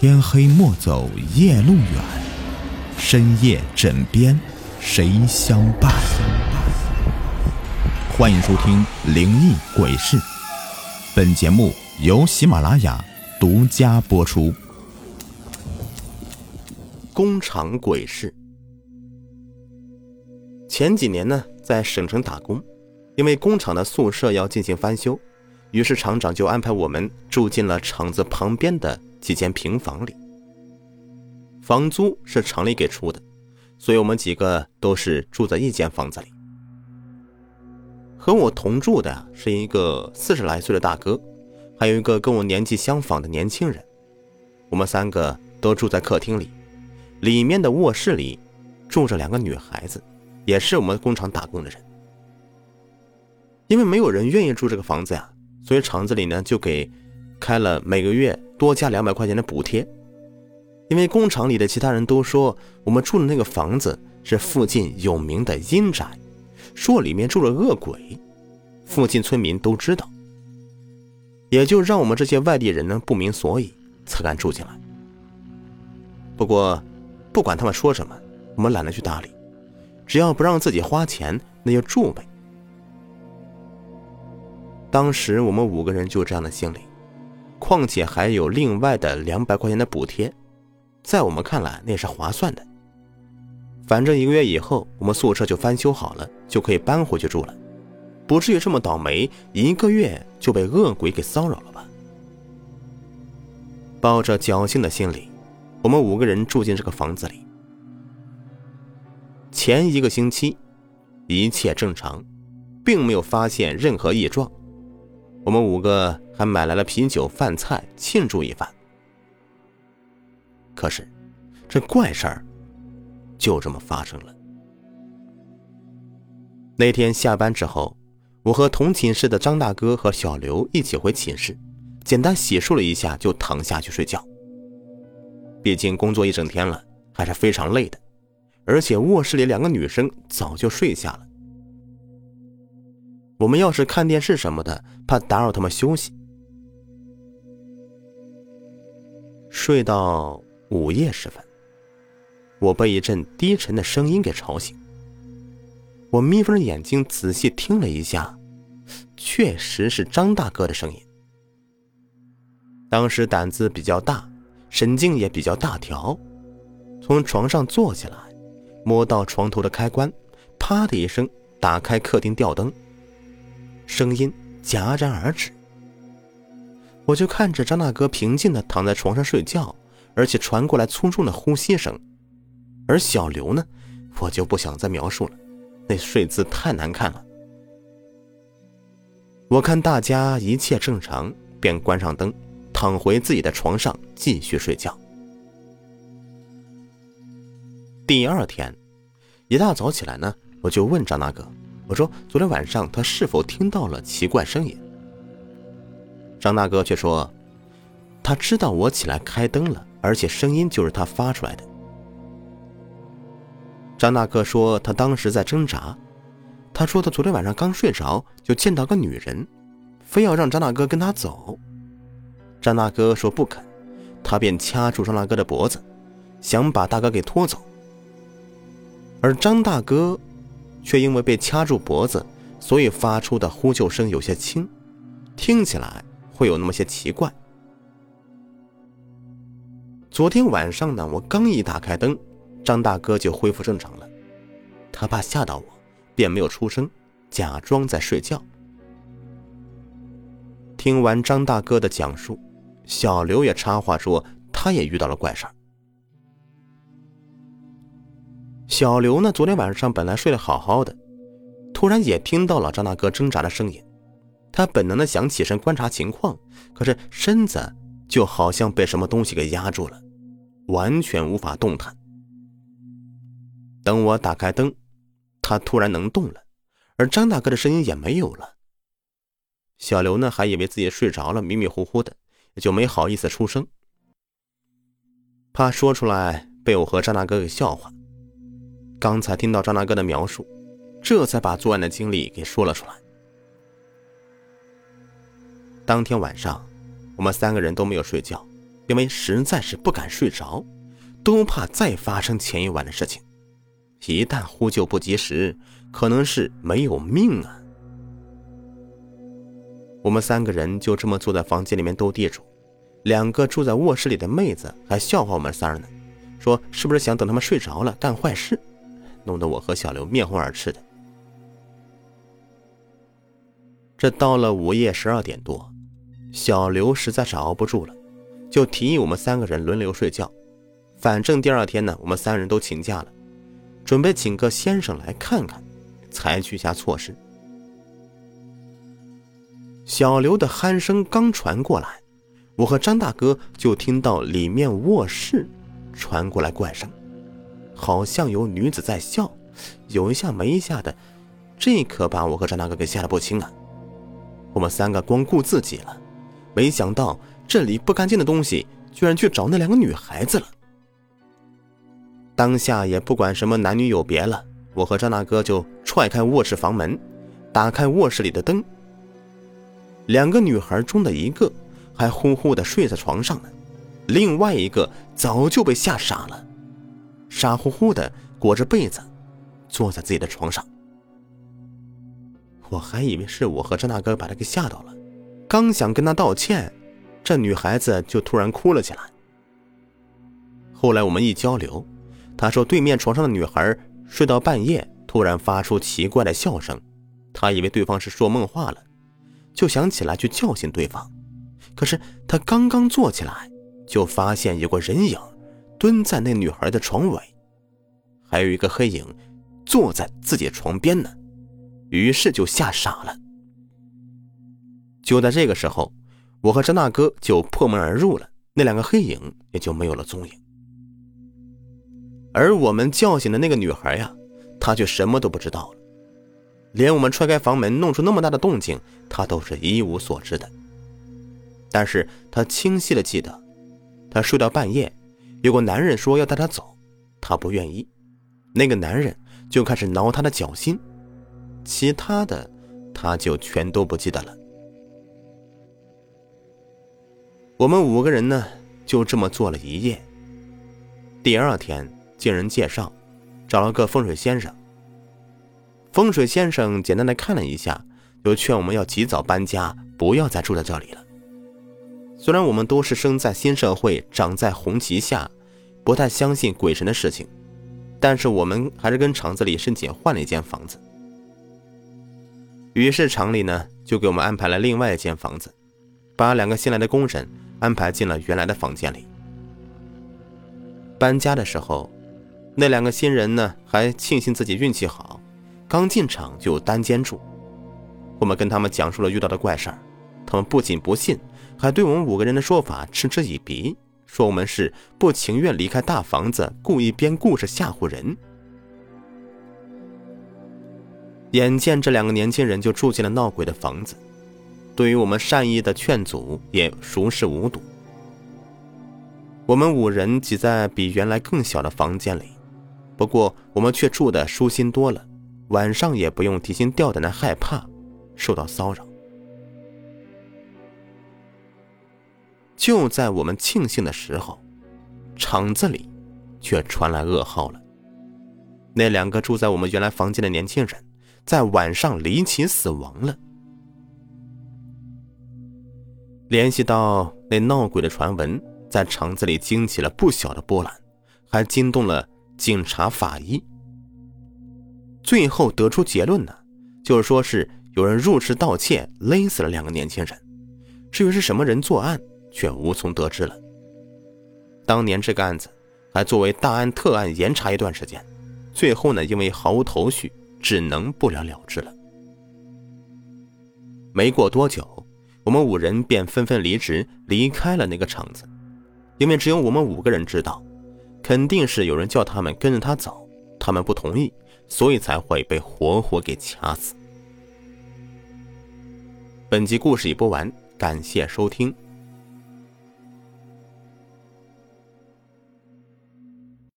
天黑莫走夜路远，深夜枕边谁相伴？欢迎收听《灵异鬼事》，本节目由喜马拉雅独家播出。工厂鬼事。前几年呢，在省城打工，因为工厂的宿舍要进行翻修，于是厂长就安排我们住进了厂子旁边的。几间平房里，房租是厂里给出的，所以我们几个都是住在一间房子里。和我同住的是一个四十来岁的大哥，还有一个跟我年纪相仿的年轻人。我们三个都住在客厅里，里面的卧室里住着两个女孩子，也是我们工厂打工的人。因为没有人愿意住这个房子呀，所以厂子里呢就给。开了每个月多加两百块钱的补贴，因为工厂里的其他人都说我们住的那个房子是附近有名的阴宅，说里面住了恶鬼，附近村民都知道，也就让我们这些外地人呢不明所以才敢住进来。不过，不管他们说什么，我们懒得去搭理，只要不让自己花钱，那就住呗。当时我们五个人就这样的心理。况且还有另外的两百块钱的补贴，在我们看来那是划算的。反正一个月以后我们宿舍就翻修好了，就可以搬回去住了，不至于这么倒霉，一个月就被恶鬼给骚扰了吧？抱着侥幸的心理，我们五个人住进这个房子里。前一个星期，一切正常，并没有发现任何异状。我们五个还买来了啤酒、饭菜庆祝一番。可是，这怪事儿就这么发生了。那天下班之后，我和同寝室的张大哥和小刘一起回寝室，简单洗漱了一下，就躺下去睡觉。毕竟工作一整天了，还是非常累的，而且卧室里两个女生早就睡下了。我们要是看电视什么的，怕打扰他们休息。睡到午夜时分，我被一阵低沉的声音给吵醒。我眯缝着眼睛仔细听了一下，确实是张大哥的声音。当时胆子比较大，神经也比较大条，从床上坐起来，摸到床头的开关，啪的一声打开客厅吊灯。声音戛然而止，我就看着张大哥平静的躺在床上睡觉，而且传过来粗重的呼吸声。而小刘呢，我就不想再描述了，那睡姿太难看了。我看大家一切正常，便关上灯，躺回自己的床上继续睡觉。第二天一大早起来呢，我就问张大哥。我说：“昨天晚上他是否听到了奇怪声音？”张大哥却说：“他知道我起来开灯了，而且声音就是他发出来的。”张大哥说：“他当时在挣扎。”他说：“他昨天晚上刚睡着，就见到个女人，非要让张大哥跟他走。”张大哥说：“不肯。”他便掐住张大哥的脖子，想把大哥给拖走。而张大哥。却因为被掐住脖子，所以发出的呼救声有些轻，听起来会有那么些奇怪。昨天晚上呢，我刚一打开灯，张大哥就恢复正常了。他怕吓到我，便没有出声，假装在睡觉。听完张大哥的讲述，小刘也插话说，他也遇到了怪事儿。小刘呢？昨天晚上本来睡得好好的，突然也听到了张大哥挣扎的声音。他本能的想起身观察情况，可是身子就好像被什么东西给压住了，完全无法动弹。等我打开灯，他突然能动了，而张大哥的声音也没有了。小刘呢，还以为自己睡着了，迷迷糊糊的，就没好意思出声，怕说出来被我和张大哥给笑话。刚才听到张大哥的描述，这才把作案的经历给说了出来。当天晚上，我们三个人都没有睡觉，因为实在是不敢睡着，都怕再发生前一晚的事情。一旦呼救不及时，可能是没有命啊！我们三个人就这么坐在房间里面斗地主，两个住在卧室里的妹子还笑话我们仨呢，说是不是想等他们睡着了干坏事，弄得我和小刘面红耳赤的。这到了午夜十二点多，小刘实在是熬不住了，就提议我们三个人轮流睡觉，反正第二天呢，我们三人都请假了。准备请个先生来看看，采取下措施。小刘的鼾声刚传过来，我和张大哥就听到里面卧室传过来怪声，好像有女子在笑，有一下没一下的，这可把我和张大哥给吓得不轻啊！我们三个光顾自己了，没想到这里不干净的东西居然去找那两个女孩子了。当下也不管什么男女有别了，我和张大哥就踹开卧室房门，打开卧室里的灯。两个女孩中的一个还呼呼的睡在床上呢，另外一个早就被吓傻了，傻乎乎的裹着被子，坐在自己的床上。我还以为是我和张大哥把他给吓到了，刚想跟他道歉，这女孩子就突然哭了起来。后来我们一交流。他说：“对面床上的女孩睡到半夜，突然发出奇怪的笑声，他以为对方是说梦话了，就想起来去叫醒对方。可是他刚刚坐起来，就发现有个人影蹲在那女孩的床尾，还有一个黑影坐在自己床边呢。于是就吓傻了。就在这个时候，我和张大哥就破门而入了，那两个黑影也就没有了踪影。”而我们叫醒的那个女孩呀，她却什么都不知道了，连我们踹开房门弄出那么大的动静，她都是一无所知的。但是她清晰的记得，她睡到半夜，有个男人说要带她走，她不愿意，那个男人就开始挠她的脚心，其他的她就全都不记得了。我们五个人呢，就这么坐了一夜。第二天。经人介绍，找了个风水先生。风水先生简单的看了一下，就劝我们要及早搬家，不要再住在这里了。虽然我们都是生在新社会，长在红旗下，不太相信鬼神的事情，但是我们还是跟厂子里申请换了一间房子。于是厂里呢，就给我们安排了另外一间房子，把两个新来的工人安排进了原来的房间里。搬家的时候。那两个新人呢，还庆幸自己运气好，刚进厂就单间住。我们跟他们讲述了遇到的怪事儿，他们不仅不信，还对我们五个人的说法嗤之以鼻，说我们是不情愿离开大房子，故意编故事吓唬人。眼见这两个年轻人就住进了闹鬼的房子，对于我们善意的劝阻也熟视无睹。我们五人挤在比原来更小的房间里。不过我们却住的舒心多了，晚上也不用提心吊胆的害怕受到骚扰。就在我们庆幸的时候，厂子里却传来噩耗了。那两个住在我们原来房间的年轻人，在晚上离奇死亡了。联系到那闹鬼的传闻，在厂子里惊起了不小的波澜，还惊动了。警察、法医，最后得出结论呢，就是说是有人入室盗窃，勒死了两个年轻人。至于是什么人作案，却无从得知了。当年这个案子还作为大案特案严查一段时间，最后呢，因为毫无头绪，只能不了了之了。没过多久，我们五人便纷纷离职，离开了那个厂子，因为只有我们五个人知道。肯定是有人叫他们跟着他走，他们不同意，所以才会被活活给掐死。本集故事已播完，感谢收听。